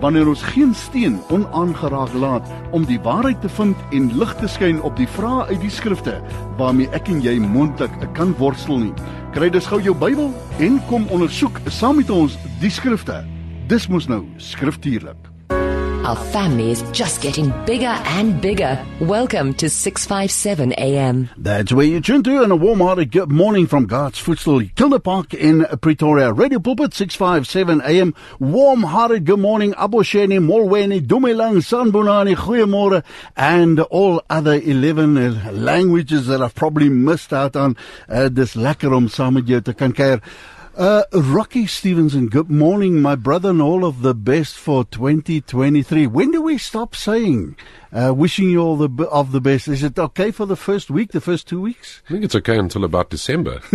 wanneer ons geen steen onaangeraak laat om die waarheid te vind en lig te skyn op die vrae uit die skrifte waarmee ek en jy moontlik kan worstel nie. Kry dus gou jou Bybel en kom ondersoek saam met ons die skrifte. Dis mos nou skriftuurlik. Our family is just getting bigger and bigger. Welcome to 657 AM. That's where you tune to and a warm-hearted good morning from God's Footstool, Kilner Park in Pretoria. Radio Pulpit 657 AM. Warm-hearted good morning, Abosheni, Molweni, Dumelang, Sanibonani, Goeiemorgen, and all other 11 languages that I've probably missed out on. Uh, dis lekker om saam. Uh, Rocky Stevenson, good morning, my brother, and all of the best for 2023. When do we stop saying uh, wishing you all the of the best? Is it okay for the first week, the first two weeks? I think it's okay until about December.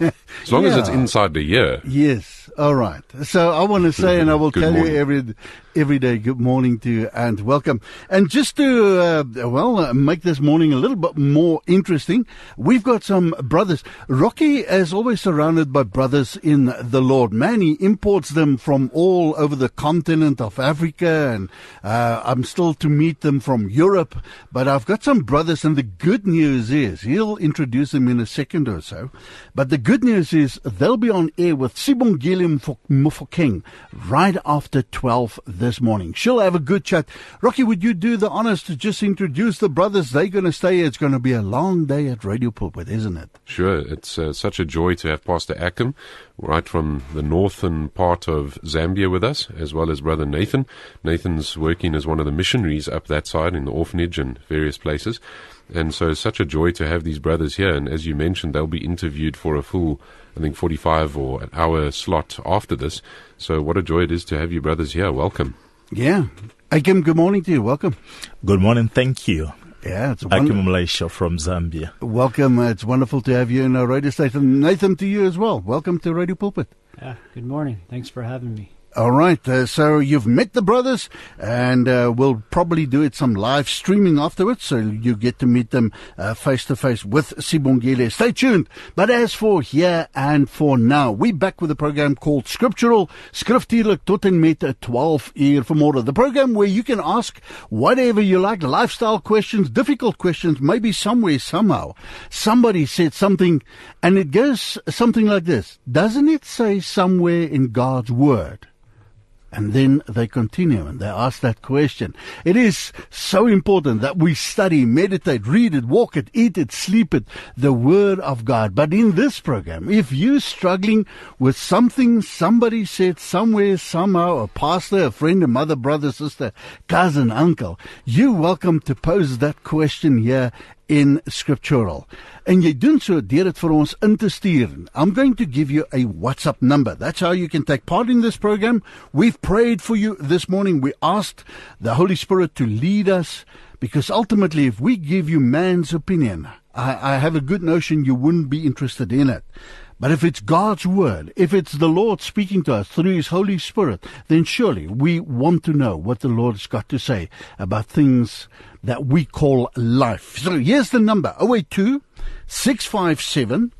as long yeah. as it's inside the year. Yes. All right. So I want to say, and I will tell morning. you every every day, good morning to you and welcome. And just to uh, well uh, make this morning a little bit more interesting, we've got some brothers. Rocky is always surrounded by brothers in the Lord. Man, he imports them from all over the continent of Africa, and uh, I'm still to meet them from Europe. But I've got some brothers, and the good news is he'll introduce them in a second or so. But the good news is they'll be on air with Sibongile Mofokeng right after 12 this morning. She'll have a good chat. Rocky, would you do the honors to just introduce the brothers? They're going to stay. It's going to be a long day at Radio Pulpit, isn't it? Sure. It's uh, such a joy to have Pastor Akim right from the northern part of Zambia with us, as well as Brother Nathan. Nathan's working as one of the missionaries up that side in the orphanage and various places. And so it's such a joy to have these brothers here. And as you mentioned, they'll be interviewed for a full, I think, 45 or an hour slot after this. So what a joy it is to have you brothers here. Welcome. Yeah. Akim, good morning to you. Welcome. Good morning. Thank you. Yeah, it's Akim Malaysia from Zambia. Welcome. Uh, it's wonderful to have you in our radio station. Nathan, to you as well. Welcome to Radio Pulpit. Yeah, good morning. Thanks for having me. All right, uh, so you've met the brothers, and uh, we'll probably do it some live streaming afterwards, so you get to meet them face to face with Sibongile. Stay tuned. But as for here and for now, we're back with a program called Scriptural, skriftuurlik tot en met 12 uur vanmorgen. The program where you can ask whatever you like, lifestyle questions, difficult questions, maybe somewhere, somehow. Somebody said something, and it goes something like this. Doesn't it say somewhere in God's Word? And then they continue and they ask that question. It is so important that we study, meditate, read it, walk it, eat it, sleep it, the Word of God. But in this program, if you're struggling with something somebody said somewhere, somehow, a pastor, a friend, a mother, brother, sister, cousin, uncle, you're welcome to pose that question here in scriptural. En jy doen so deur dit vir ons in te stuur. I'm going to give you a WhatsApp number. That's how you can take part in this program. We've prayed for you this morning. We asked the Holy Spirit to lead us because ultimately if we give you man's opinion, I, I have a good notion you wouldn't be interested in it. But if it's God's word, if it's the Lord speaking to us through His Holy Spirit, then surely we want to know what the Lord's got to say about things that we call life. So here's the number 082 657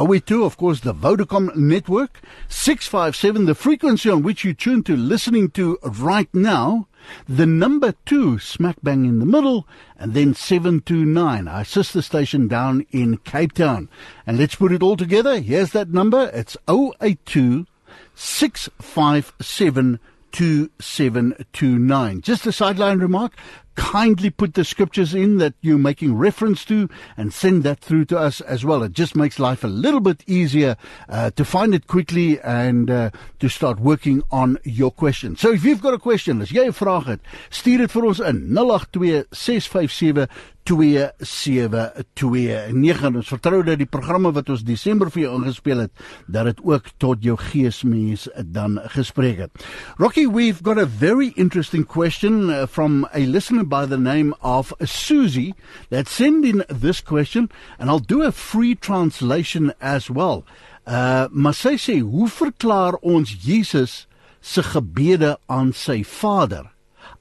082, of course, the Vodacom network, 657, the frequency on which you tune to listening to right now, the number two, smack bang in the middle, and then 729, our sister station down in Cape Town. And let's put it all together. Here's that number. It's 082 657 2729. Just a sideline remark. Kindly put the scriptures in that you're making reference to and send that through to us as well. It just makes life a little bit easier uh, to find it quickly and uh, to start working on your question. So if you've got a question, as jy 'n vraag het, stuur dit vir ons in 082 657 2729 ons vertrou dat die programme wat ons Desember vir jou ingespeel het dat dit ook tot jou geesmens dan gespreek het. Rocky we've got a very interesting question uh, from a listener gentleman by the name of Susie that sent in this question, and I'll do a free translation as well. Uh, maar sy sê, hoe verklaar ons Jesus se gebede aan sy Vader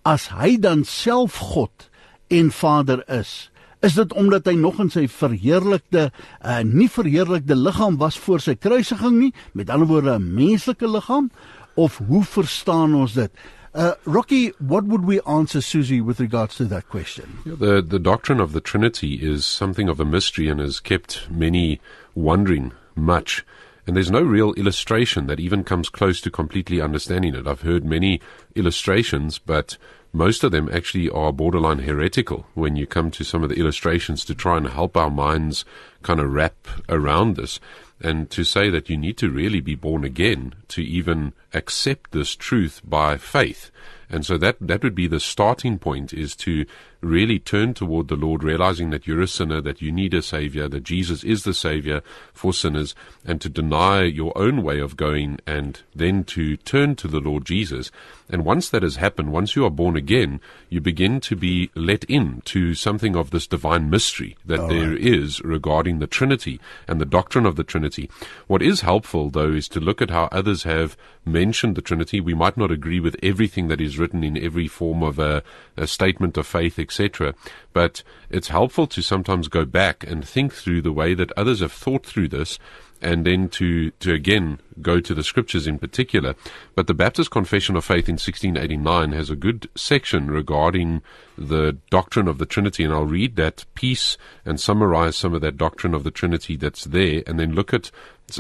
as hy dan self God en Vader is? Is dit omdat hy nog in sy verheerlikte uh, nie verheerlikte liggaam was voor sy kruisiging nie, met ander woorde 'n menslike liggaam of hoe verstaan ons dit? Uh, Rocky, what would we answer Susie with regards to that question? The the doctrine of the Trinity is something of a mystery and has kept many wondering much. And there's no real illustration that even comes close to completely understanding it. I've heard many illustrations, but most of them actually are borderline heretical when you come to some of the illustrations to try and help our minds kind of wrap around this and to say that you need to really be born again to even accept this truth by faith. And so that, that would be the starting point is to really turn toward the Lord, realizing that you're a sinner, that you need a Savior, that Jesus is the Savior for sinners, and to deny your own way of going and then to turn to the Lord Jesus. And once that has happened, once you are born again, you begin to be let in to something of this divine mystery that All there right. is regarding the Trinity and the doctrine of the Trinity. What is helpful, though, is to look at how others have mentioned the Trinity. We might not agree with everything that is written in every form of a, a statement of faith, etc. But it's helpful to sometimes go back and think through the way that others have thought through this and then to, to again go to the scriptures in particular. But the Baptist Confession of Faith in 1689 has a good section regarding the doctrine of the Trinity, and I'll read that piece and summarize some of that doctrine of the Trinity that's there, and then look at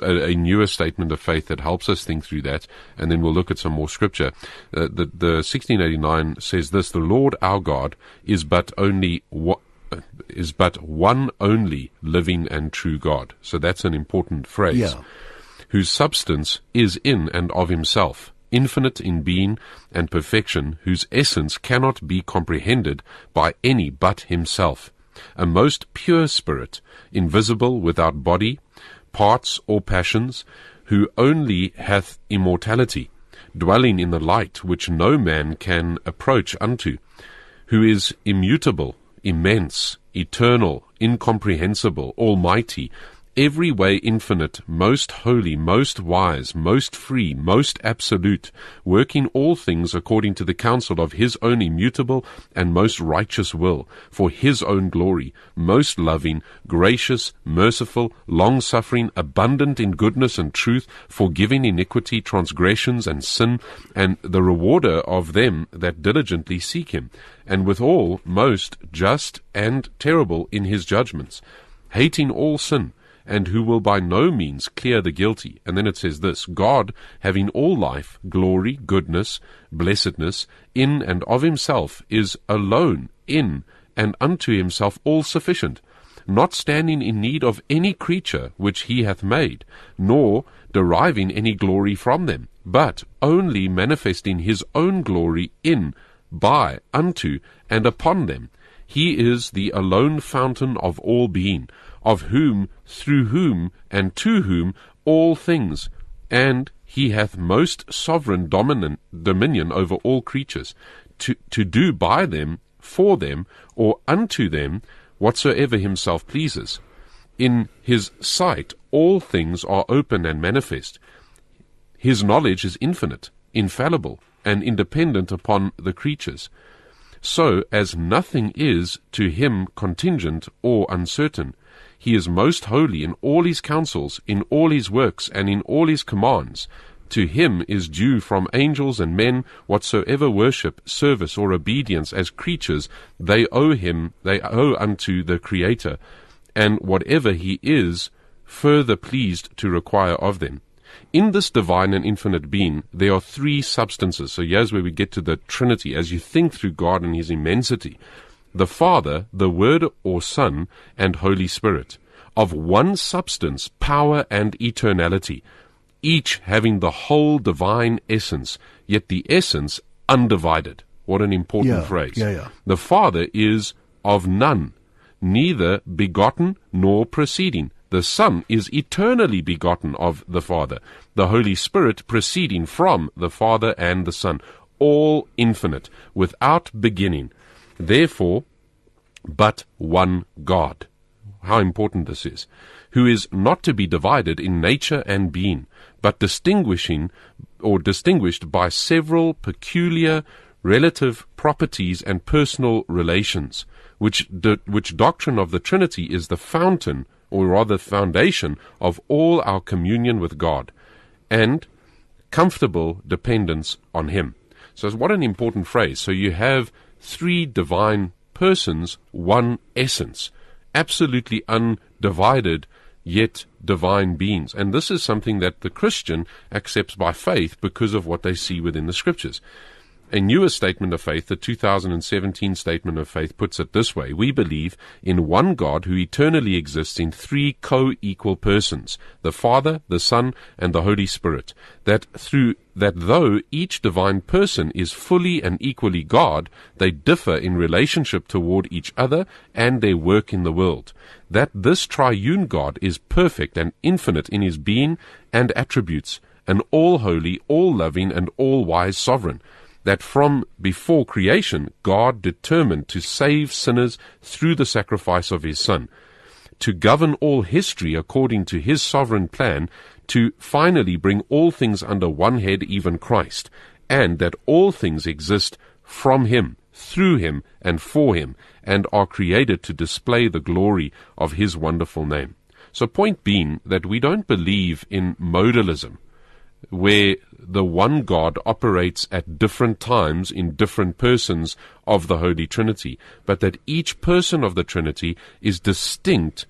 a, a newer statement of faith that helps us think through that, and then we'll look at some more scripture. Uh, the, the 1689 says this: "The Lord our God is but only what." Is but one only living and true God. So that's an important phrase. Yeah. Whose substance is in and of himself, infinite in being and perfection, whose essence cannot be comprehended by any but himself. A most pure spirit, invisible without body, parts or passions, who only hath immortality, dwelling in the light which no man can approach unto, who is immutable, immense, eternal, incomprehensible, almighty, every way infinite, most holy, most wise, most free, most absolute, working all things according to the counsel of his own immutable and most righteous will, for his own glory, most loving, gracious, merciful, long suffering, abundant in goodness and truth, forgiving iniquity, transgressions, and sin, and the rewarder of them that diligently seek him, and withal most just and terrible in his judgments, hating all sin, and who will by no means clear the guilty. And then it says this God, having all life, glory, goodness, blessedness, in and of himself, is alone in and unto himself all sufficient, not standing in need of any creature which he hath made, nor deriving any glory from them, but only manifesting his own glory in, by, unto, and upon them. He is the alone fountain of all being, of whom, through whom, and to whom all things, and he hath most sovereign dominant dominion over all creatures, to, to do by them, for them, or unto them, whatsoever himself pleases. In his sight all things are open and manifest. His knowledge is infinite, infallible, and independent upon the creatures so as nothing is to him contingent or uncertain. He is most holy in all his counsels, in all his works, and in all his commands. To him is due from angels and men whatsoever worship, service, or obedience as creatures they owe him, they owe unto the Creator, and whatever he is, further pleased to require of them. In this divine and infinite being, there are three substances. So here's where we get to the Trinity as you think through God and His immensity. The Father, the Word or Son, and Holy Spirit, of one substance, power, and eternality, each having the whole divine essence, yet the essence undivided. What an important Yeah, phrase. yeah, yeah. The Father is of none, neither begotten nor proceeding. The Son is eternally begotten of the Father, the Holy Spirit proceeding from the Father and the Son, all infinite, without beginning. Therefore, but one God. How important this is. Who is not to be divided in nature and being, but distinguishing or distinguished by several peculiar relative properties and personal relations, which, do, which doctrine of the Trinity is the fountain, or rather foundation, of all our communion with God, and comfortable dependence on Him. So, what an important phrase. So, you have three divine persons, one essence, absolutely undivided, yet divine beings. And this is something that the Christian accepts by faith because of what they see within the Scriptures. A newer statement of faith, the 2017 statement of faith, puts it this way We believe in one God who eternally exists in three co equal persons, the Father, the Son, and the Holy Spirit. That through that though each divine person is fully and equally God, they differ in relationship toward each other and their work in the world. That this triune God is perfect and infinite in his being and attributes, an all holy, all loving, and all wise sovereign that from before creation, God determined to save sinners through the sacrifice of his Son, to govern all history according to his sovereign plan, to finally bring all things under one head, even Christ, and that all things exist from him, through him, and for him, and are created to display the glory of his wonderful name. So, point being that we don't believe in modalism where the one God operates at different times in different persons of the Holy Trinity, but that each person of the Trinity is distinct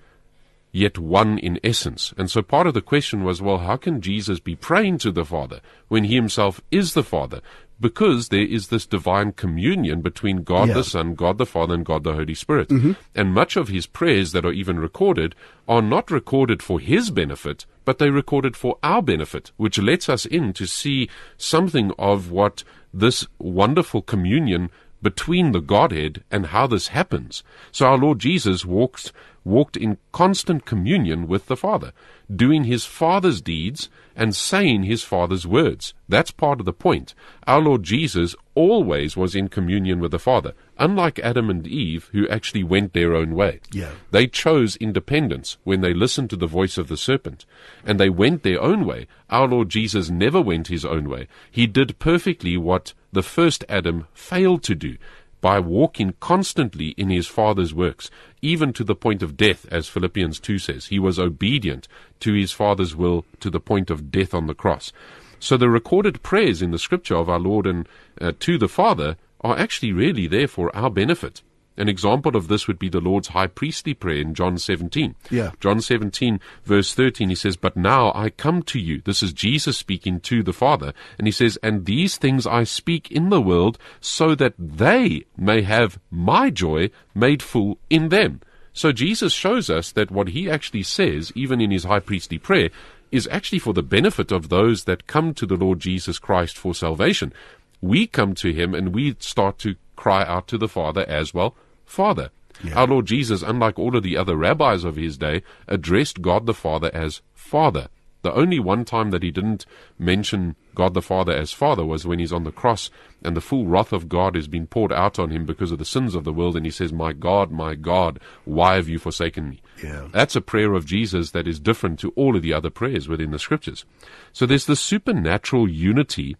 yet one in essence. And so part of the question was, well, how can Jesus be praying to the Father when he himself is the Father? Because there is this divine communion between God yeah. the Son, God the Father, and God the Holy Spirit. Mm-hmm. And much of his prayers that are even recorded are not recorded for his benefit, but they recorded for our benefit, which lets us in to see something of what this wonderful communion between the Godhead and how this happens. So our Lord Jesus walks walked in constant communion with the Father, doing his Father's deeds and saying his Father's words. That's part of the point. Our Lord Jesus always was in communion with the Father, unlike Adam and Eve, who actually went their own way. Yeah. They chose independence when they listened to the voice of the serpent, and they went their own way. Our Lord Jesus never went his own way. He did perfectly what the first Adam failed to do by walking constantly in his Father's works, even to the point of death, as Philippians 2 says. He was obedient to his Father's will to the point of death on the cross. So the recorded prayers in the scripture of our Lord and uh, to the Father are actually really there for our benefit. An example of this would be the Lord's high priestly prayer in John 17. Yeah. John 17, verse 13, he says, But now I come to you. This is Jesus speaking to the Father. And he says, And these things I speak in the world so that they may have my joy made full in them. So Jesus shows us that what he actually says, even in his high priestly prayer, is actually for the benefit of those that come to the Lord Jesus Christ for salvation. We come to him and we start to cry out to the Father as well Father. Yeah. Our Lord Jesus, unlike all of the other rabbis of his day, addressed God the Father as Father. The only one time that he didn't mention God the Father as Father was when he's on the cross and the full wrath of God is being poured out on him because of the sins of the world, and he says, My God, my God, why have you forsaken me? Yeah. That's a prayer of Jesus that is different to all of the other prayers within the scriptures. So there's the supernatural unity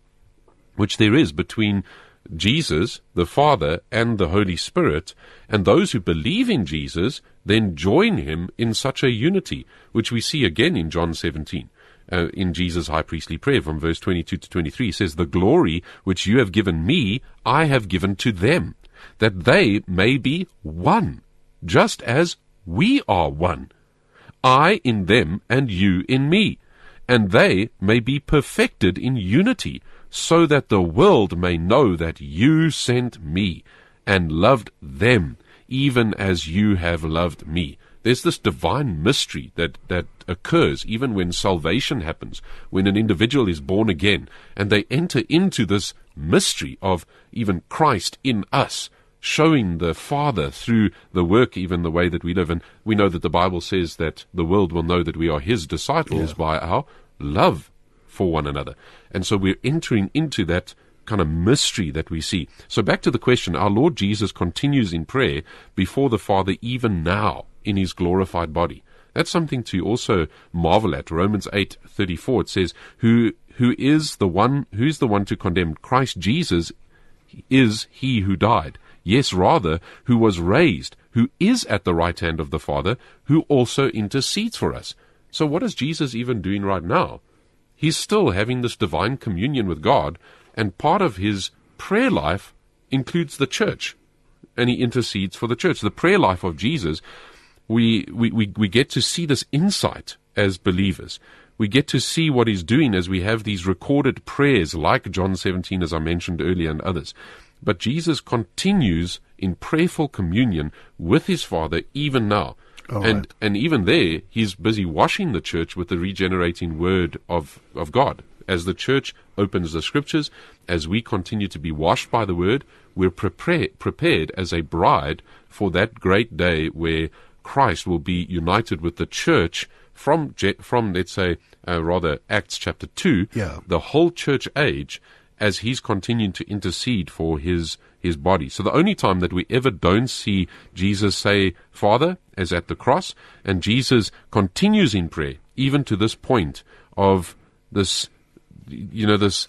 which there is between Jesus, the Father, and the Holy Spirit, and those who believe in Jesus then join him in such a unity, which we see again in John 17. Uh, in Jesus' high priestly prayer from verse 22 to 23, he says, The glory which you have given me, I have given to them, that they may be one, just as we are one. I in them and you in me, and they may be perfected in unity, so that the world may know that you sent me and loved them, even as you have loved me. There's this divine mystery that, that occurs even when salvation happens, when an individual is born again, and they enter into this mystery of even Christ in us, showing the Father through the work, even the way that we live. And we know that the Bible says that the world will know that we are His disciples yeah. by our love for one another. And so we're entering into that kind of mystery that we see. So back to the question, our Lord Jesus continues in prayer before the Father even now in his glorified body. That's something to also marvel at. Romans 8:34 it says, "Who who is the one who is the one to condemn Christ Jesus is he who died. Yes, rather, who was raised, who is at the right hand of the Father, who also intercedes for us." So what is Jesus even doing right now? He's still having this divine communion with God, and part of his prayer life includes the church. And he intercedes for the church. The prayer life of Jesus we, we, we, we get to see this insight as believers. We get to see what he's doing as we have these recorded prayers like John 17, as I mentioned earlier, and others. But Jesus continues in prayerful communion with his Father even now. And right. and even there, he's busy washing the church with the regenerating word of, of God. As the church opens the scriptures, as we continue to be washed by the word, we're prepare, prepared as a bride for that great day where Christ will be united with the church from, from let's say, uh, rather Acts chapter 2, Yeah. the whole church age, as he's continuing to intercede for his, his body. So the only time that we ever don't see Jesus say, Father, is at the cross, and Jesus continues in prayer, even to this point of this, you know, this,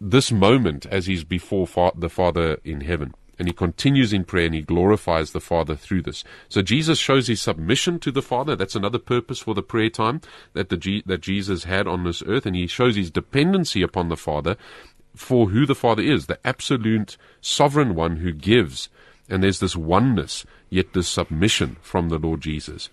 this moment as he's before fa- the Father in heaven. And he continues in prayer and he glorifies the Father through this. So Jesus shows his submission to the Father. That's another purpose for the prayer time that the G- that Jesus had on this earth, and he shows his dependency upon the Father for who the Father is, the absolute sovereign one who gives. And there's this oneness, yet this submission from the Lord Jesus.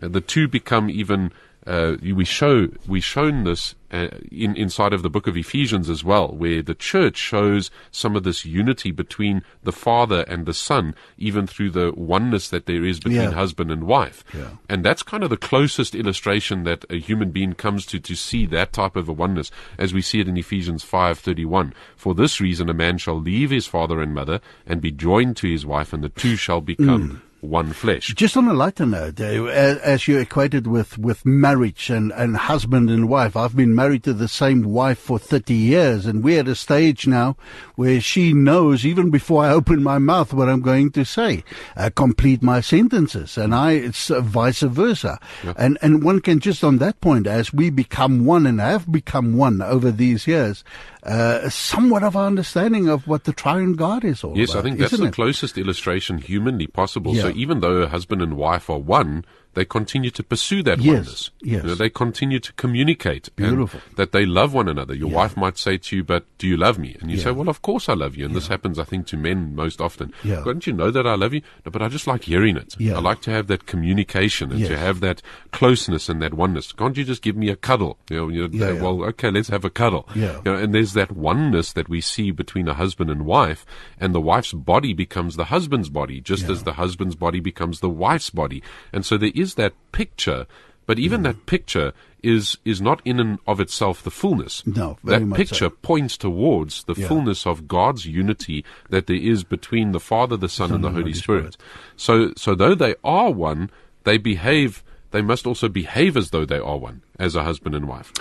Uh, the two become even uh, we show we shown this uh, in inside of the book of Ephesians as well, where the church shows some of this unity between the Father and the Son, even through the oneness that there is between Yeah. husband and wife. Yeah. And that's kind of the closest illustration that a human being comes to to see that type of a oneness, as we see it in Ephesians five thirty one. For this reason, a man shall leave his father and mother and be joined to his wife, and the two shall become one flesh. Just on a lighter note, uh, as you equated with, with marriage and, and husband and wife, I've been married to the same wife for 30 years, and we're at a stage now where she knows, even before I open my mouth, what I'm going to say, uh, complete my sentences, and I, it's uh, vice versa. And, and one can just on that point, as we become one and have become one over these years, uh, somewhat of our understanding of what the triune God is all Yes, about. I think that's the it? closest illustration humanly possible. So even though a husband and wife are one, they continue to pursue that Yes, oneness. yes. You know, they continue to communicate. Beautiful. that they love one another. Your wife might say to you, but do you love me? And you Yeah. say, well, of course I love you. And this happens, I think, to men most often. Yeah. Don't you know that I love you? No, but I just like hearing it. Yeah. I like to have that communication and to have that closeness and that oneness. Can't you just give me a cuddle? You know, you know, Yeah, yeah. well, okay, let's have a cuddle. Yeah. You know, and there's that oneness that we see between a husband and wife, and the wife's body becomes the husband's body, just as the husband's body becomes the wife's body. And so there is that picture, but even that picture is is not in and of itself the fullness. No, very that picture so. points towards the Yeah. fullness of God's unity that there is between the Father, the Son, and the Holy Spirit. So, so though they are one, they behave. They must also behave as though they are one, as a husband and wife.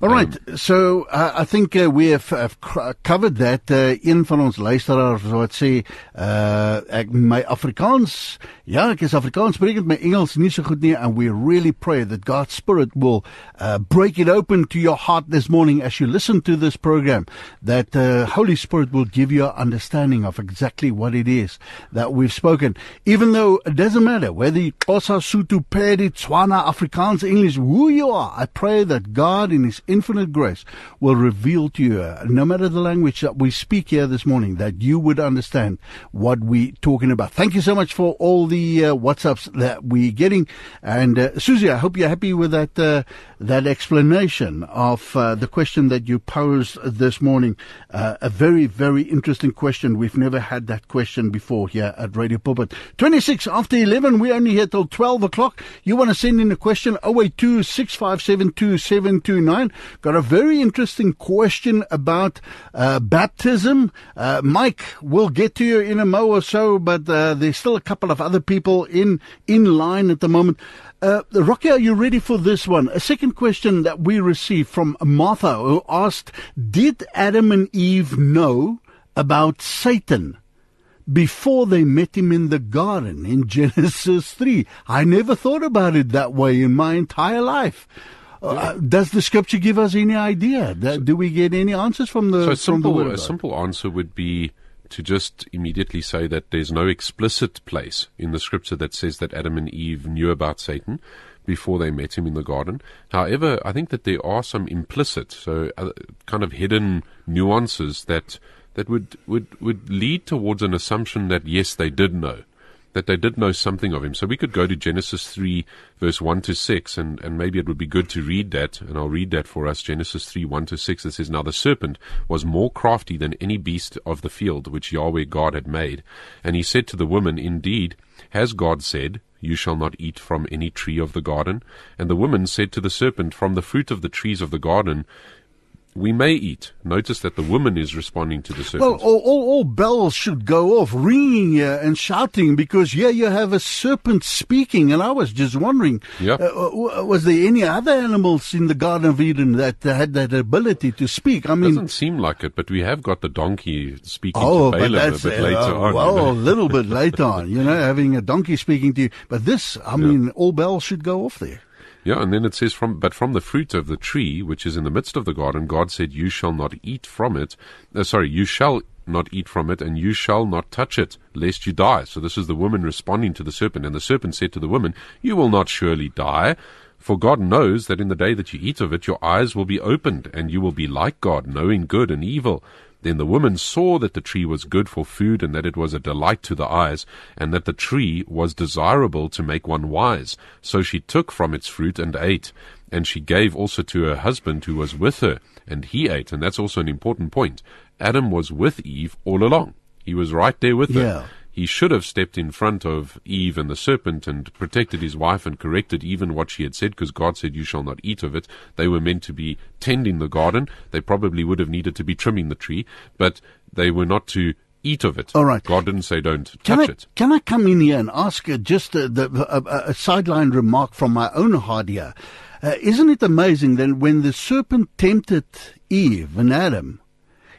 All right, so uh, I think uh, we have, have covered that. Uh, een van ons luisteraars wat sê uh ek my Afrikaans, ja, ek is Afrikaans sprekend, my Engels nie so goed nie and we really pray that God's spirit will uh, break it open to your heart this morning as you listen to this program that uh, Holy Spirit will give you an understanding of exactly what it is that we've spoken even though it doesn't matter whether you Xhosa, Sotho, Pedi, Tswana, Afrikaans, English, who you are. I pray that God in His infinite grace will reveal to you, no matter the language that we speak here this morning, that you would understand what we're talking about. Thank you so much for all the uh, WhatsApps that we're getting. And uh, Susie, I hope you're happy with that uh, that explanation of uh, the question that you posed this morning. Uh, a very, very interesting question. We've never had that question before here at Radio Pulpit. 26 after 11. We're only here till 12 o'clock. You want to send in a question? 082 657 2729. Got a very interesting question about uh, baptism. Uh, Mike, we'll get to you in a mo or so, but uh, there's still a couple of other people in in line at the moment. Uh, Rocky, are you ready for this one? A second question that we received from Martha, who asked, Did Adam and Eve know about Satan? before they met him in the garden in Genesis 3. I never thought about it that way in my entire life. Uh, does the scripture give us any idea? Do we get any answers from the so a from simple, a simple answer would be to just immediately say that there's no explicit place in the scripture that says that Adam and Eve knew about Satan before they met him in the garden. However, I think that there are some implicit, so uh, kind of hidden nuances that that would, would, would lead towards an assumption that yes, they did know, that they did know something of him. So we could go to Genesis 3, verse 1 to 6, and, and maybe it would be good to read that, and I'll read that for us. Genesis 3, 1 to 6, it says, Now the serpent was more crafty than any beast of the field which Yahweh God had made. And he said to the woman, Indeed, has God said, you shall not eat from any tree of the garden. And the woman said to the serpent, From the fruit of the trees of the garden we may eat. Notice that the woman is responding to the serpent. Well, all, all, all, bells should go off, ringing here and shouting, because here you have a serpent speaking. And I was just wondering, uh, was there any other animals in the Garden of Eden that uh, had that ability to speak? I mean, it doesn't seem like it, but we have got the donkey speaking oh, to Balaam a bit uh, later on. Well, you know? a little bit later on, you know, having a donkey speaking to you. But this, I mean, all bells should go off there. Yeah, and then it says from but from the fruit of the tree which is in the midst of the garden, God said, "You shall not eat from it." Uh, sorry, you shall not eat from it, and you shall not touch it, lest you die. So this is the woman responding to the serpent, and the serpent said to the woman, "You will not surely die." For God knows that in the day that you eat of it, your eyes will be opened, and you will be like God, knowing good and evil. Then the woman saw that the tree was good for food, and that it was a delight to the eyes, and that the tree was desirable to make one wise. So she took from its fruit and ate. And she gave also to her husband who was with her, and he ate. And that's also an important point. Adam was with Eve all along. He was right there with Yeah. her. He should have stepped in front of Eve and the serpent and protected his wife and corrected even what she had said because God said, You shall not eat of it. They were meant to be tending the garden. They probably would have needed to be trimming the tree, but they were not to eat of it. All right. God didn't say don't Can touch I, it. Can I come in here and ask just a, the, a, a sideline remark from my own heart here? Uh, isn't it amazing that when the serpent tempted Eve and Adam,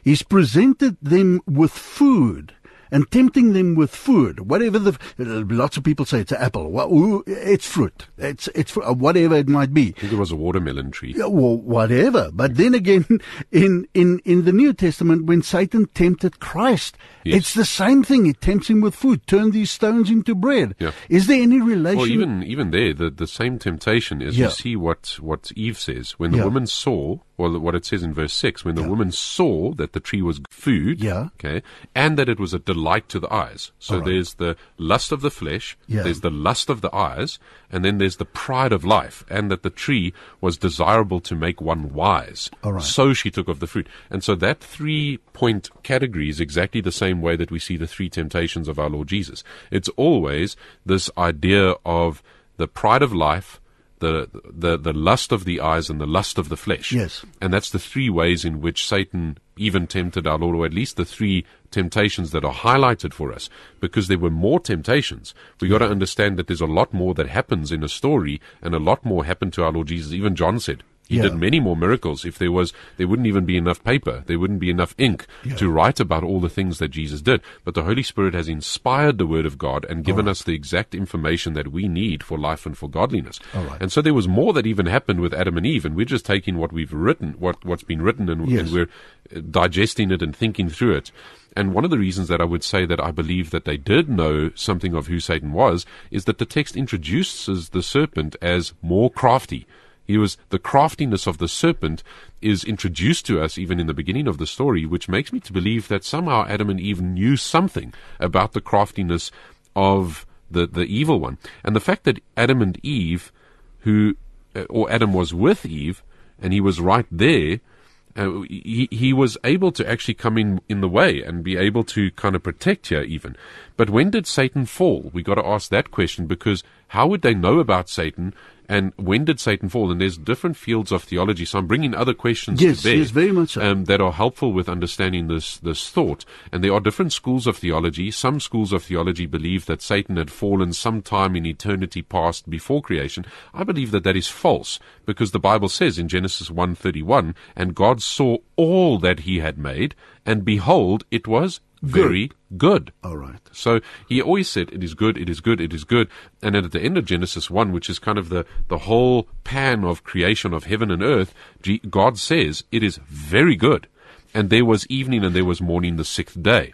he's presented them with food and tempting them with food, whatever the. Lots of people say it's an apple. Well, it's fruit. It's it's fr- uh, whatever it might be. I think it was a watermelon tree. Yeah, well, whatever. But then again, in, in, in the New Testament, when Satan tempted Christ, Yes. it's the same thing. It tempts him with food. Turn these stones into bread. Yeah. Is there any relation? Well, even even there, the, the same temptation is Yeah. you see what, what Eve says. When the Yeah. woman saw, well, what it says in verse 6, when the woman saw that the tree was food, Yeah. okay, and that it was a delight to the eyes. So right. there's the lust of the flesh, Yeah. there's the lust of the eyes, and then there's the pride of life, and that the tree was desirable to make one wise. Right. So she took of the fruit. And so that three point category is exactly the same way that we see the three temptations of our Lord Jesus. It's always this idea of the pride of life, the, the, the lust of the eyes, and the lust of the flesh. Yes. And that's the three ways in which Satan even tempted our Lord, or at least the three temptations that are highlighted for us, because there were more temptations. We got to understand that there's a lot more that happens in a story, and a lot more happened to our Lord Jesus. Even John said, he Yeah. did many more miracles. If there was, there wouldn't even be enough paper. There wouldn't be enough ink to write about all the things that Jesus did. But the Holy Spirit has inspired the Word of God and given us the exact information that we need for life and for godliness. Right. And so there was more that even happened with Adam and Eve, and we're just taking what we've written, what what's been written, and, Yes. and we're uh, digesting it and thinking through it. And one of the reasons that I would say that I believe that they did know something of who Satan was is that the text introduces the serpent as more crafty. He was the craftiness of the serpent is introduced to us even in the beginning of the story, which makes me to believe that somehow Adam and Eve knew something about the craftiness of the, the evil one. And the fact that Adam and Eve, who, uh, or Adam was with Eve, and he was right there, uh, he, he was able to actually come in in the way and be able to kind of protect her even. But when did Satan fall? We got to ask that question because how would they know about Satan And when did Satan fall? And there's different fields of theology. So I'm bringing other questions Yes, to bear yes, very much so. um, that are helpful with understanding this this thought. And there are different schools of theology. Some schools of theology believe that Satan had fallen sometime in eternity past before creation. I believe that that is false because the Bible says in Genesis 1:31, and God saw all that He had made, and behold, it was very good. All right. So he always said, it is good, it is good, it is good. And then at the end of Genesis 1, which is kind of the, the whole pan of creation of heaven and earth, God says, it is very good. And there was evening and there was morning the sixth day.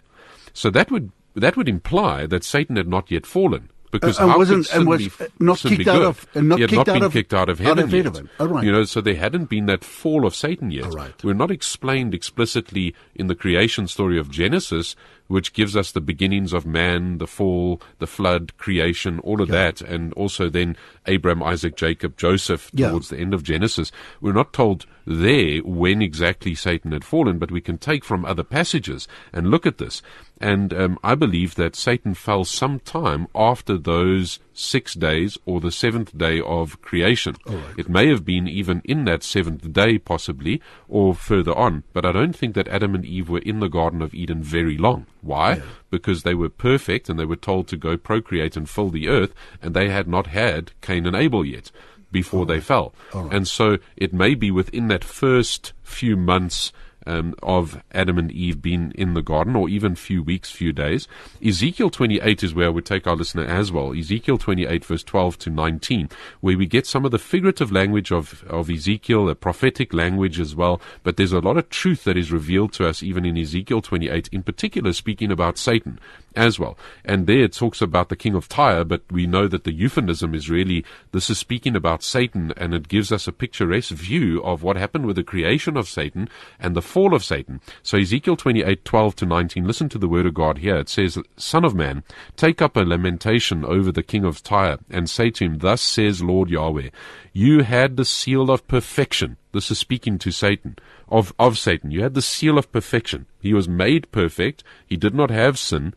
So that would, that would imply that Satan had not yet fallen. Because Uh, how wasn't- and was, be, uh, not kicked out of- uh, not he had kicked not out been of- kicked out of out heaven yet. heaven. All right. You know, so there hadn't been that fall of Satan yet. Right. We're not explained explicitly in the creation story of Genesis, which gives us the beginnings of man, the fall, the flood, creation, all of that, and also then Abraham, Isaac, Jacob, Joseph Yeah. towards the end of Genesis. We're not told there when exactly Satan had fallen, but we can take from other passages and look at this. And um, I believe that Satan fell sometime after those six days or the seventh day of creation. It may have been even in that seventh day, possibly, or further on. But I don't think that Adam and Eve were in the Garden of Eden very long. Why? Because they were perfect and they were told to go procreate and fill the earth, and they had not had Cain and Abel yet before they fell. And so it may be within that first few months um, of Adam and Eve being in the garden, or even few weeks, few days. Ezekiel 28 is where would take our listener as well. Ezekiel 28, verse 12 to 19, where we get some of the figurative language of, of Ezekiel, a prophetic language as well. But there's a lot of truth that is revealed to us even in Ezekiel 28, in particular speaking about Satan as well. And there it talks about the king of Tyre, but we know that the euphemism is really, this is speaking about Satan, and it gives us a picturesque view of what happened with the creation of Satan and the fall of Satan. So Ezekiel 28, 12 to 19, listen to the word of God here. It says, Son of man, take up a lamentation over the king of Tyre, and say to him, Thus says Lord Yahweh, you had the seal of perfection. This is speaking to Satan, of, of Satan. You had the seal of perfection. He was made perfect. He did not have sin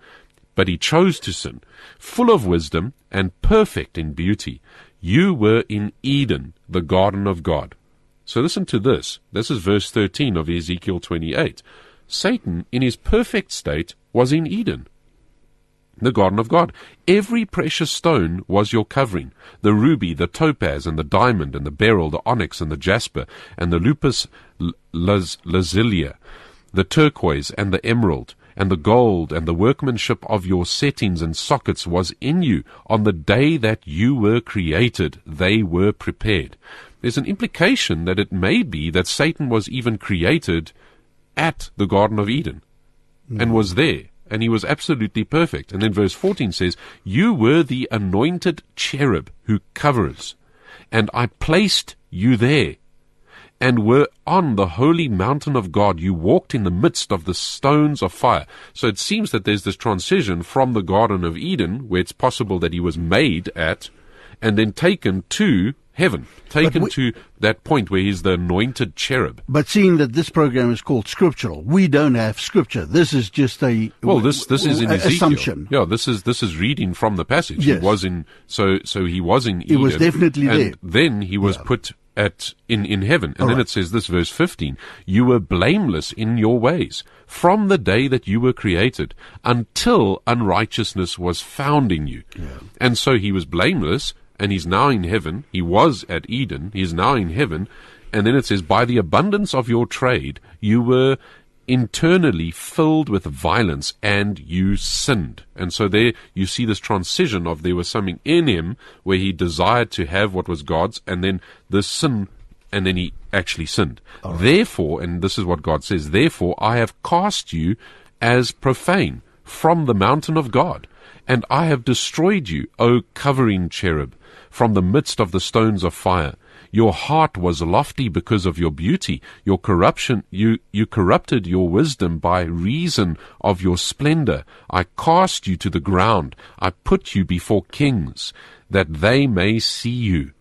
but he chose to sin, full of wisdom and perfect in beauty. You were in Eden, the garden of God. So listen to this. This is verse 13 of Ezekiel 28. Satan, in his perfect state, was in Eden, the garden of God. Every precious stone was your covering the ruby, the topaz, and the diamond, and the beryl, the onyx, and the jasper, and the lapis laz- lazilia, the turquoise, and the emerald and the gold and the workmanship of your settings and sockets was in you. On the day that you were created, they were prepared. There's an implication that it may be that Satan was even created at the Garden of Eden and hmm. was there. And he was absolutely perfect. And then verse 14 says, You were the anointed cherub who covers, and I placed you there and were on the holy mountain of God. You walked in the midst of the stones of fire. So it seems that there's this transition from the Garden of Eden, where it's possible that he was made at, and then taken to heaven, taken we- to that point where he's the anointed cherub. But seeing that this program is called scriptural, we don't have scripture. This is just a Well, this this is in a- assumption. Yeah, this is this is reading from the passage. Yes. He was in so so he was in. He was definitely and there. Then he was put at in in heaven, and All then right. it says this verse fifteen: You were blameless in your ways from the day that you were created until unrighteousness was found in you. And so he was blameless, and he's now in heaven. He was at Eden. He's now in heaven. And then it says, By the abundance of your trade, you were internally filled with violence and you sinned. And so there you see this transition of there was something in him where he desired to have what was God's and then the sin and then he actually sinned. Therefore, and this is what God says, therefore I have cast you as profane from the mountain of God, and I have destroyed you, O covering cherub, from the midst of the stones of fire. Your heart was lofty because of your beauty. Your corruption, you, you corrupted your wisdom by reason of your splendor. I cast you to the ground. I put you before kings, that they may see you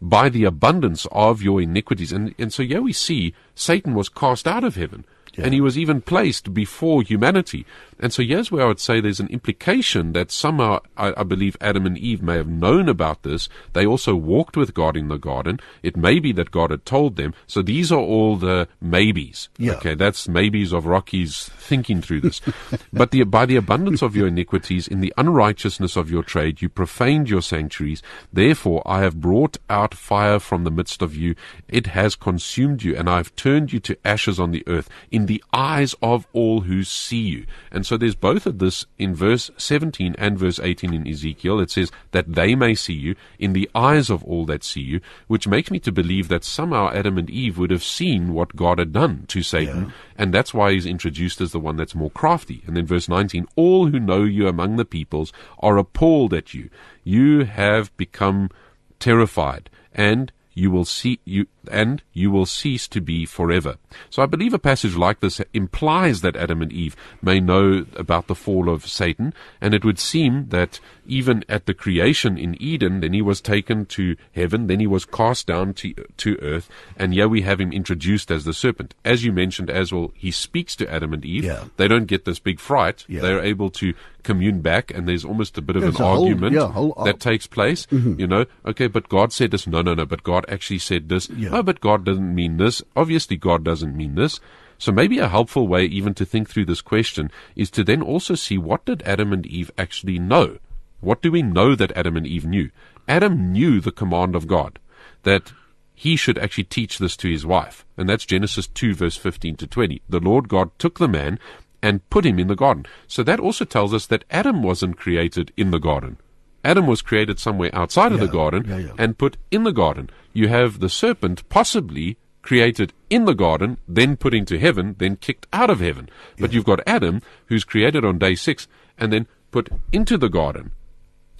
by the abundance of your iniquities. And, and so here we see Satan was cast out of heaven. And he was even placed before humanity. And so here's where I would say there's an implication that somehow I, I, believe Adam and Eve may have known about this. They also walked with God in the garden. It may be that God had told them. So these are all the maybes. Yeah. Okay, that's maybes of Rocky's thinking through this. but the, by the abundance of your iniquities, in the unrighteousness of your trade, you profaned your sanctuaries. Therefore I have brought out fire from the midst of you. It has consumed you, and I have turned you to ashes on the earth, in the eyes of all who see you. And so there's both of this in verse 17 and verse 18 in Ezekiel. It says that they may see you in the eyes of all that see you, which makes me to believe that somehow Adam and Eve would have seen what God had done to Satan. Yeah. And that's why he's introduced as the one that's more crafty. And then verse 19, all who know you among the peoples are appalled at you. You have become terrified and you will see you and you will cease to be forever. So I believe a passage like this implies that Adam and Eve may know about the fall of Satan, and it would seem that even at the creation in Eden, then he was taken to heaven, then he was cast down to, to earth, and here we have him introduced as the serpent. As you mentioned as well, he speaks to Adam and Eve. Yeah. They don't get this big fright. Yeah. They're able to commune back, and there's almost a bit of an whole- argument yeah, whole- that takes place. You know, okay, but God said this. No, no, no, but God actually said this. Oh, but God doesn't mean this. Obviously, God doesn't mean this. So maybe a helpful way even to think through this question is to then also see what did Adam and Eve actually know? What do we know that Adam and Eve knew? Adam knew the command of God that he should actually teach this to his wife. And that's Genesis 2 verse 15 to 20. The Lord God took the man and put him in the garden. So that also tells us that Adam wasn't created in the garden. Adam was created somewhere outside of the garden yeah, yeah. and put in the garden. You have the serpent possibly created in the garden, then put into heaven, then kicked out of heaven. But you've got Adam, who's created on day six, and then put into the garden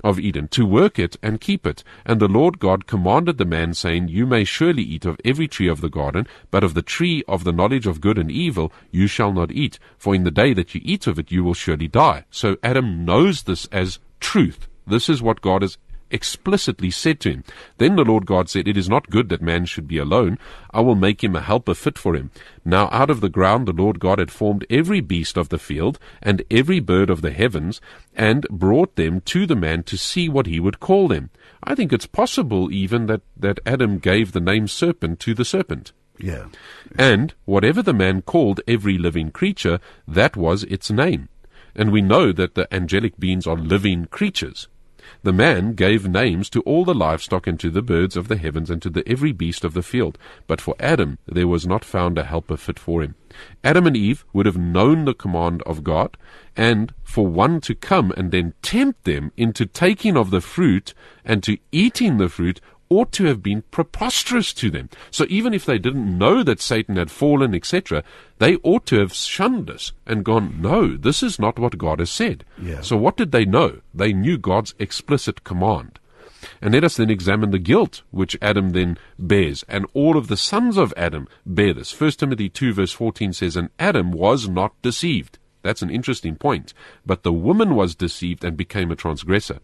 of Eden to work it and keep it. And the Lord God commanded the man, saying, You may surely eat of every tree of the garden, but of the tree of the knowledge of good and evil you shall not eat, for in the day that you eat of it you will surely die. So Adam knows this as truth. This is what God has explicitly said to him. Then the Lord God said, It is not good that man should be alone. I will make him a helper fit for him. Now out of the ground the Lord God had formed every beast of the field and every bird of the heavens, and brought them to the man to see what he would call them. I think it's possible even that, that Adam gave the name serpent to the serpent. Yeah. And whatever the man called every living creature, that was its name. And we know that the angelic beings are living creatures. The man gave names to all the livestock and to the birds of the heavens and to the every beast of the field. But for Adam there was not found a helper fit for him. Adam and Eve would have known the command of God, and for one to come and then tempt them into taking of the fruit and to eating the fruit ought to have been preposterous to them. So even if they didn't know that Satan had fallen, etc., they ought to have shunned this and gone, no, this is not what God has said. Yeah. So what did they know? They knew God's explicit command. And let us then examine the guilt which Adam then bears. And all of the sons of Adam bear this. 1 Timothy 2 verse 14 says, And Adam was not deceived. That's an interesting point. But the woman was deceived and became a transgressor.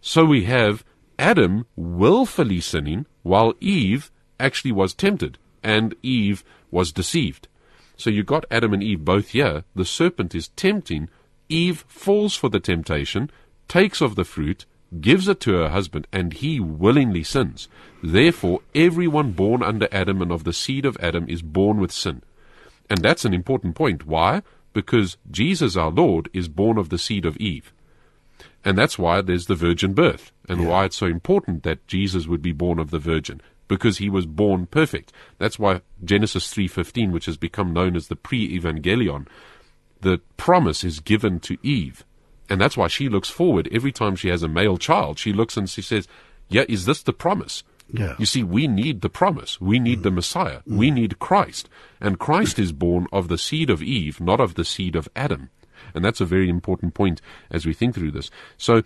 So we have Adam willfully sinning while Eve actually was tempted and Eve was deceived. So you got Adam and Eve both here. The serpent is tempting. Eve falls for the temptation, takes of the fruit, gives it to her husband, and he willingly sins. Therefore, everyone born under Adam and of the seed of Adam is born with sin. And that's an important point. Why? Because Jesus our Lord is born of the seed of Eve. And that's why there's the virgin birth and why it's so important that Jesus would be born of the virgin because he was born perfect. That's why Genesis 3:15 which has become known as the pre-evangelion the promise is given to Eve. And that's why she looks forward every time she has a male child. She looks and she says, "Yeah, is this the promise?" Yeah. You see, we need the promise. We need the mm. Messiah. Mm. We need Christ. And Christ is born of the seed of Eve, not of the seed of Adam. And that's a very important point as we think through this. So,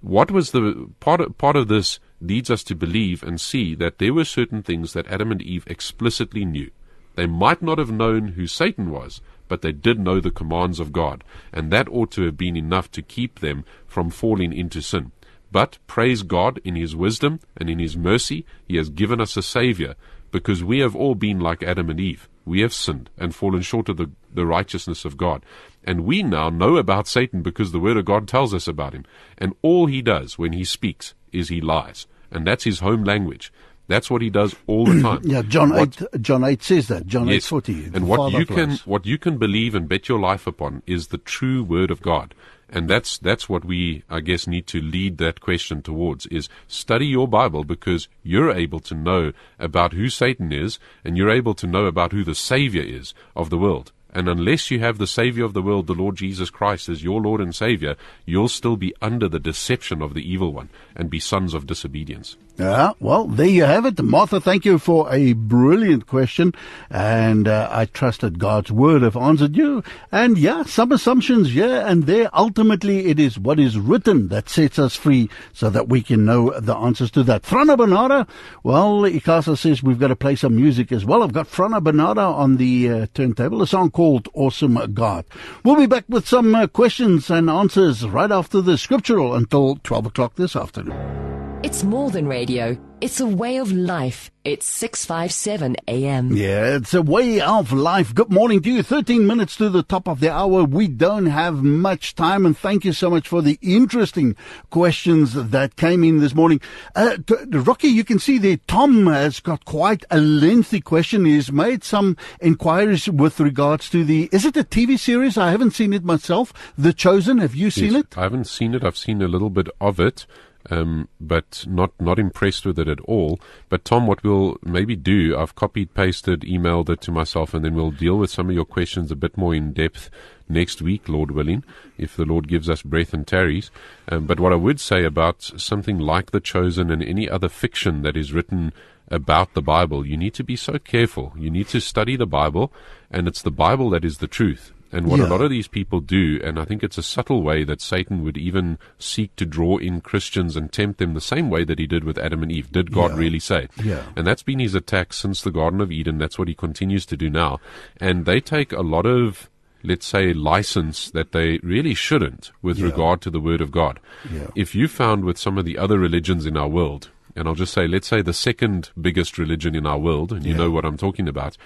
what was the part of, part of this leads us to believe and see that there were certain things that Adam and Eve explicitly knew. They might not have known who Satan was, but they did know the commands of God, and that ought to have been enough to keep them from falling into sin. But praise God in His wisdom and in His mercy, He has given us a Savior, because we have all been like Adam and Eve. We have sinned and fallen short of the, the righteousness of God. And we now know about Satan because the Word of God tells us about him. And all he does when he speaks is he lies. And that's his home language. That's what he does all the time. Yeah, John What- 8, John 8 says that. John Yes. 8.40. And what you can what you can believe and bet your life upon is the true word of God. And that's that's what we I guess need to lead that question towards is study your Bible because you're able to know about who Satan is and you're able to know about who the savior is of the world. And unless you have the Savior of the world, the Lord Jesus Christ, as your Lord and Savior, you'll still be under the deception of the evil one and be sons of disobedience. Yeah, well, there you have it. Martha, thank you for a brilliant question. And uh, I trust that God's word have answered you. And yeah, some assumptions here and there. Ultimately, it is what is written that sets us free so that we can know the answers to that. Frana Bernarda, well, Ikasa says we've got to play some music as well. I've got Frana Bernarda on the uh, turntable, a song called Awesome God. We'll be back with some uh, questions and answers right after the scriptural until 12 o'clock this afternoon. It's more than radio. It's a way of life. It's 657 AM. Yeah, it's a way of life. Good morning to you. 13 minutes to the top of the hour. We don't have much time, and thank you so much for the interesting questions that came in this morning. Uh, t- Rocky, you can see there, Tom has got quite a lengthy question. He's made some inquiries with regards to the, is it a TV series? I haven't seen it myself. The Chosen. Have you seen Yes, it? I haven't seen it. I've seen a little bit of it, um, but not not impressed with it at all. But Tom, what we'll maybe do, I've copied, pasted, emailed it to myself, and then we'll deal with some of your questions a bit more in depth next week, Lord willing, if the Lord gives us breath and tarries. Um, but what I would say about something like The Chosen and any other fiction that is written about the Bible, you need to be so careful. You need to study the Bible, and it's the Bible that is the truth. And what Yeah. a lot of these people do, and I think it's a subtle way that Satan would even seek to draw in Christians and tempt them the same way that he did with Adam and Eve. Did God Yeah. really say? Yeah. And that's been his attack since the Garden of Eden. That's what he continues to do now. And they take a lot of, let's say, license that they really shouldn't with Yeah. regard to the Word of God. Yeah. If you found with some of the other religions in our world, and I'll just say, let's say the second biggest religion in our world, and you Yeah. know what I'm talking about,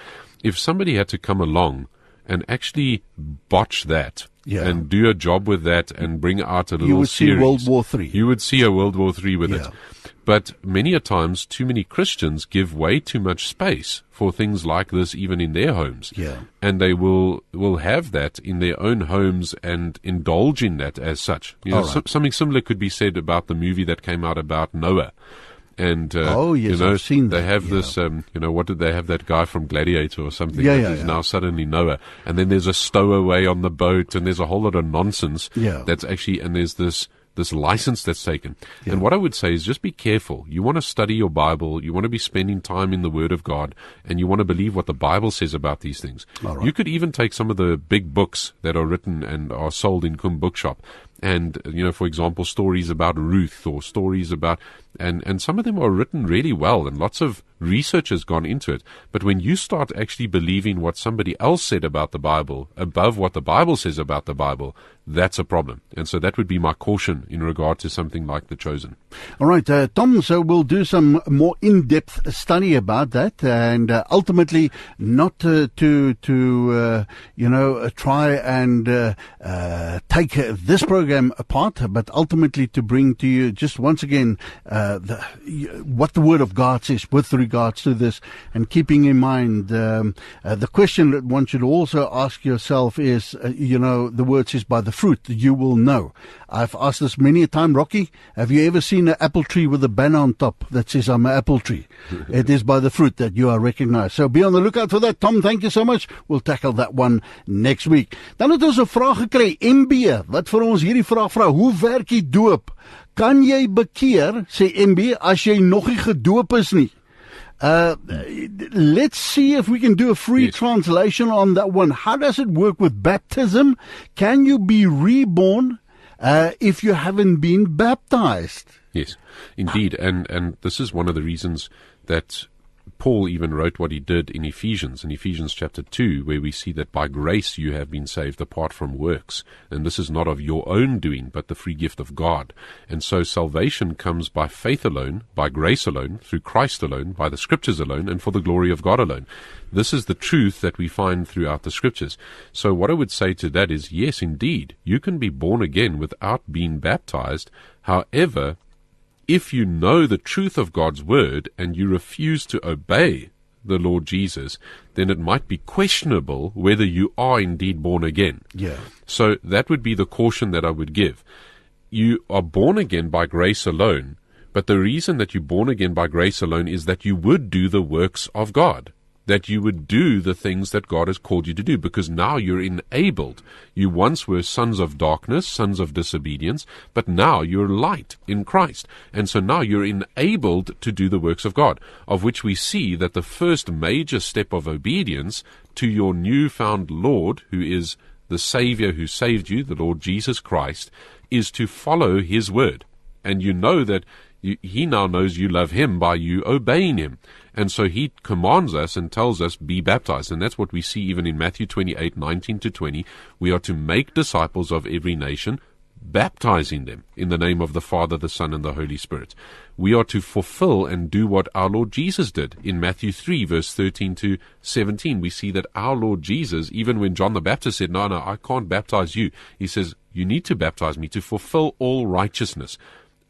if somebody had to come along and actually botch that Yeah. and do a job with that and bring out a little you would see World War Three. You would see a World War Three with Yeah. it. But many a times, too many Christians give way too much space for things like this, even in their homes. Yeah. And they will will have that in their own homes and indulge in that as such. You know, right. so- something similar could be said about the movie that came out about Noah. And uh, Oh, yes, you know, I've seen that. they have yeah. this. Um, you know, what did they have that guy from Gladiator or something? Yeah, that yeah, is yeah. now suddenly Noah, and then there's a stowaway on the boat, and there's a whole lot of nonsense. Yeah. that's actually, and there's this this license that's taken. And what I would say is just be careful. You want to study your Bible, you want to be spending time in the Word of God, and you want to believe what the Bible says about these things. Right. You could even take some of the big books that are written and are sold in CUM Bookshop. And, you know, for example, stories about Ruth or stories about, and, and some of them are written really well and lots of research has gone into it. But when you start actually believing what somebody else said about the Bible above what the Bible says about the Bible, that's a problem. And so that would be my caution in regard to something like The Chosen. All right, uh, Tom. So we'll do some more in-depth study about that, and uh, ultimately not uh, to to uh, you know try and uh, take this program apart, but ultimately to bring to you just once again uh, the, what the Word of God says with regards to this, and keeping in mind um, uh, the question that one should also ask yourself is, uh, you know, the Word says, "By the fruit you will know." I've asked this many a time, Rocky. Have you ever seen an apple tree with a banner on top that says, I'm an apple tree? it is by the fruit that you are recognized. So be on the lookout for that. Tom, thank you so much. We'll tackle that one next week. Dan het ons 'n vraag gekry, MB, wat vir ons hierdie vraag vra, hoe werk die doop? Kan jy bekeer, sê MB, as jy nog nie gedoop is nie? Uh, let's see if we can do a free Yes. translation on that one. How does it work with baptism? Can you be reborn uh, if you haven't been baptized? Yes, indeed, and and this is one of the reasons that Paul even wrote what he did in Ephesians, in Ephesians chapter 2, where we see that by grace you have been saved apart from works. And this is not of your own doing, but the free gift of God. And so salvation comes by faith alone, by grace alone, through Christ alone, by the scriptures alone, and for the glory of God alone. This is the truth that we find throughout the scriptures. So what I would say to that is, yes, indeed, you can be born again without being baptized. However, if you know the truth of God's word and you refuse to obey the Lord Jesus, then it might be questionable whether you are indeed born again. Yeah. So that would be the caution that I would give. You are born again by grace alone, but the reason that you're born again by grace alone is that you would do the works of God that you would do the things that God has called you to do because now you're enabled. You once were sons of darkness, sons of disobedience, but now you're light in Christ. And so now you're enabled to do the works of God, of which we see that the first major step of obedience to your newfound Lord, who is the Savior who saved you, the Lord Jesus Christ, is to follow His word. And you know that he now knows you love him by you obeying him. And so he commands us and tells us, be baptized. And that's what we see even in Matthew 28, 19 to 20. We are to make disciples of every nation, baptizing them in the name of the Father, the Son, and the Holy Spirit. We are to fulfill and do what our Lord Jesus did. In Matthew 3, verse 13 to 17, we see that our Lord Jesus, even when John the Baptist said, No, no, I can't baptize you, he says, You need to baptize me to fulfill all righteousness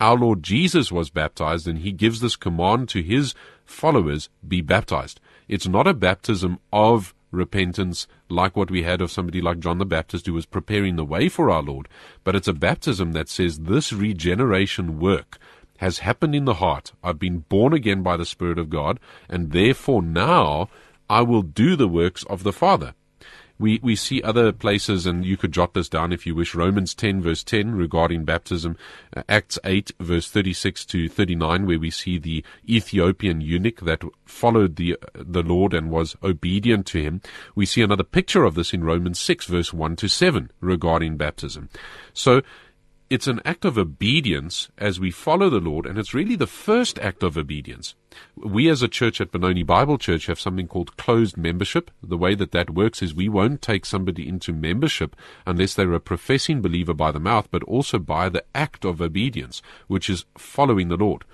our Lord Jesus was baptized, and he gives this command to his followers be baptized. It's not a baptism of repentance like what we had of somebody like John the Baptist who was preparing the way for our Lord, but it's a baptism that says this regeneration work has happened in the heart. I've been born again by the Spirit of God, and therefore now I will do the works of the Father we, we see other places, and you could jot this down if you wish. Romans 10, verse 10, regarding baptism. Uh, Acts 8, verse 36 to 39, where we see the Ethiopian eunuch that followed the, uh, the Lord and was obedient to him. We see another picture of this in Romans 6, verse 1 to 7, regarding baptism. So, it's an act of obedience as we follow the Lord, and it's really the first act of obedience. We as a church at Benoni Bible Church have something called closed membership. The way that that works is we won't take somebody into membership unless they're a professing believer by the mouth, but also by the act of obedience, which is following the Lord.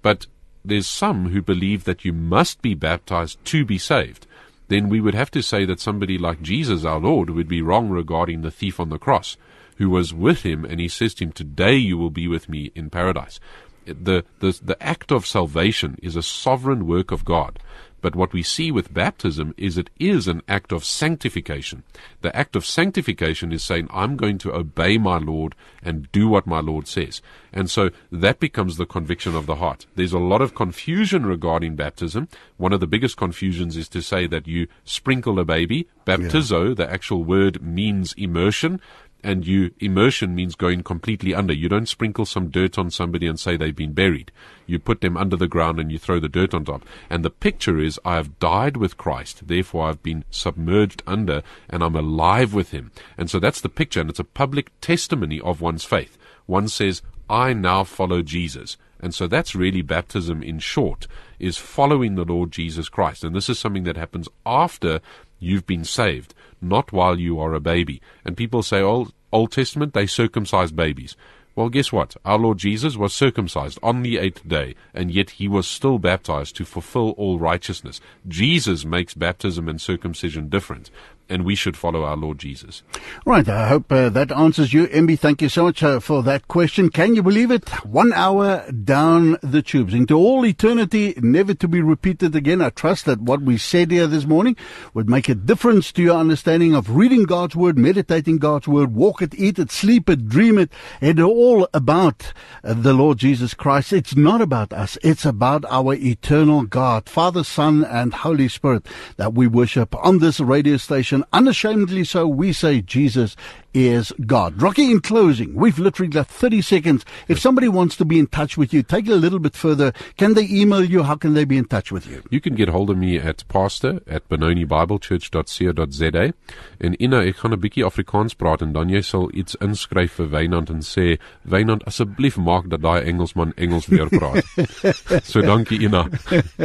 But there's some who believe that you must be baptized to be saved. Then we would have to say that somebody like Jesus our Lord would be wrong regarding the thief on the cross who was with him, and he says to him, Today you will be with me in paradise. The, the, the act of salvation is a sovereign work of God. But what we see with baptism is it is an act of sanctification. The act of sanctification is saying, I'm going to obey my Lord and do what my Lord says. And so that becomes the conviction of the heart. There's a lot of confusion regarding baptism. One of the biggest confusions is to say that you sprinkle a baby. Baptizo, yeah. the actual word means immersion and you immersion means going completely under. You don't sprinkle some dirt on somebody and say they've been buried. You put them under the ground and you throw the dirt on top. And the picture is I have died with Christ, therefore I've been submerged under and I'm alive with him. And so that's the picture and it's a public testimony of one's faith. One says, I now follow Jesus. And so that's really baptism in short, is following the Lord Jesus Christ. And this is something that happens after you've been saved not while you are a baby. And people say, Old, Old Testament, they circumcise babies. Well, guess what? Our Lord Jesus was circumcised on the eighth day, and yet he was still baptized to fulfill all righteousness. Jesus makes baptism and circumcision different and we should follow our Lord Jesus. Right. I hope uh, that answers you, Emmy. Thank you so much uh, for that question. Can you believe it? One hour down the tubes into all eternity, never to be repeated again. I trust that what we said here this morning would make a difference to your understanding of reading God's word, meditating God's word, walk it, eat it, sleep it, dream it. It's all about uh, the Lord Jesus Christ. It's not about us. It's about our eternal God, Father, Son, and Holy Spirit that we worship on this radio station and unashamedly so, we say Jesus is God. Rocky, in closing, we've literally got 30 seconds. If somebody wants to be in touch with you, take it a little bit further. Can they email you? How can they be in touch with you? You can get hold of me at pastor at benonibiblechurch.co.za en Ina, ek gaan 'n bietjie Afrikaans praat en dan jy sal iets inskryf vir Wynand en sê Wynand asseblief maak dat daai Engelsman Engels weer praat. so dankie Ina.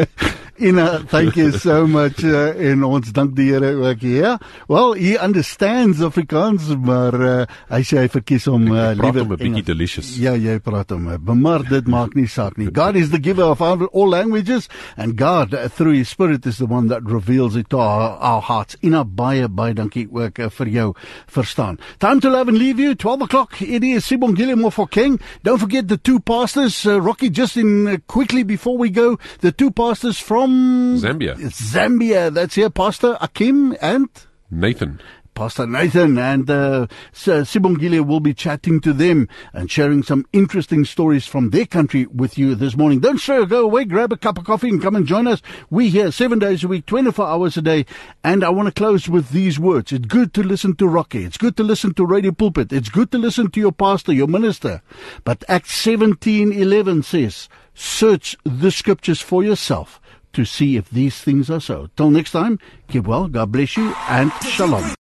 Ina, thank you so much uh, en ons dank die Here ook hier. Well, he understands Afrikaans, maar uh, hy sê hy verkies om uh, Praat liewer 'n bietjie delicious. Ja, jy praat hom. uh, Maar dit maak nie saak nie. God is the giver of all all languages and God uh, through his spirit is the one that reveals it to our, our hearts. Ina baie baie dankie ook uh, vir jou verstaan. Time to love and leave you 12 o'clock. It is Sibongile Mofokeng. Don't forget the two pastors uh, Rocky just in uh, quickly before we go, the two pastors from Zambia. Zambia. That's here Pastor Akim and Nathan. Pastor Nathan and uh, Sibongile will be chatting to them and sharing some interesting stories from their country with you this morning. Don't sure go away, grab a cup of coffee and come and join us. We here seven days a week, 24 hours a day. And I want to close with these words. It's good to listen to Rocky. It's good to listen to Radio Pulpit. It's good to listen to your pastor, your minister. But Acts 17:11 says, search the scriptures for yourself to see if these things are so. Till next time, keep well, God bless you, and shalom.